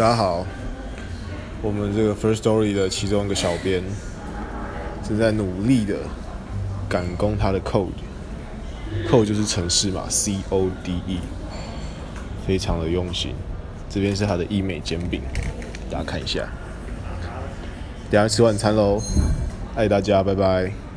大家好。我们这个 first story 的其中一个小编正在努力的赶工他的 code code 就是城市嘛 code 非常的用心。这边是他的医美煎饼大家看一下。等下吃晚餐喽爱大家拜拜。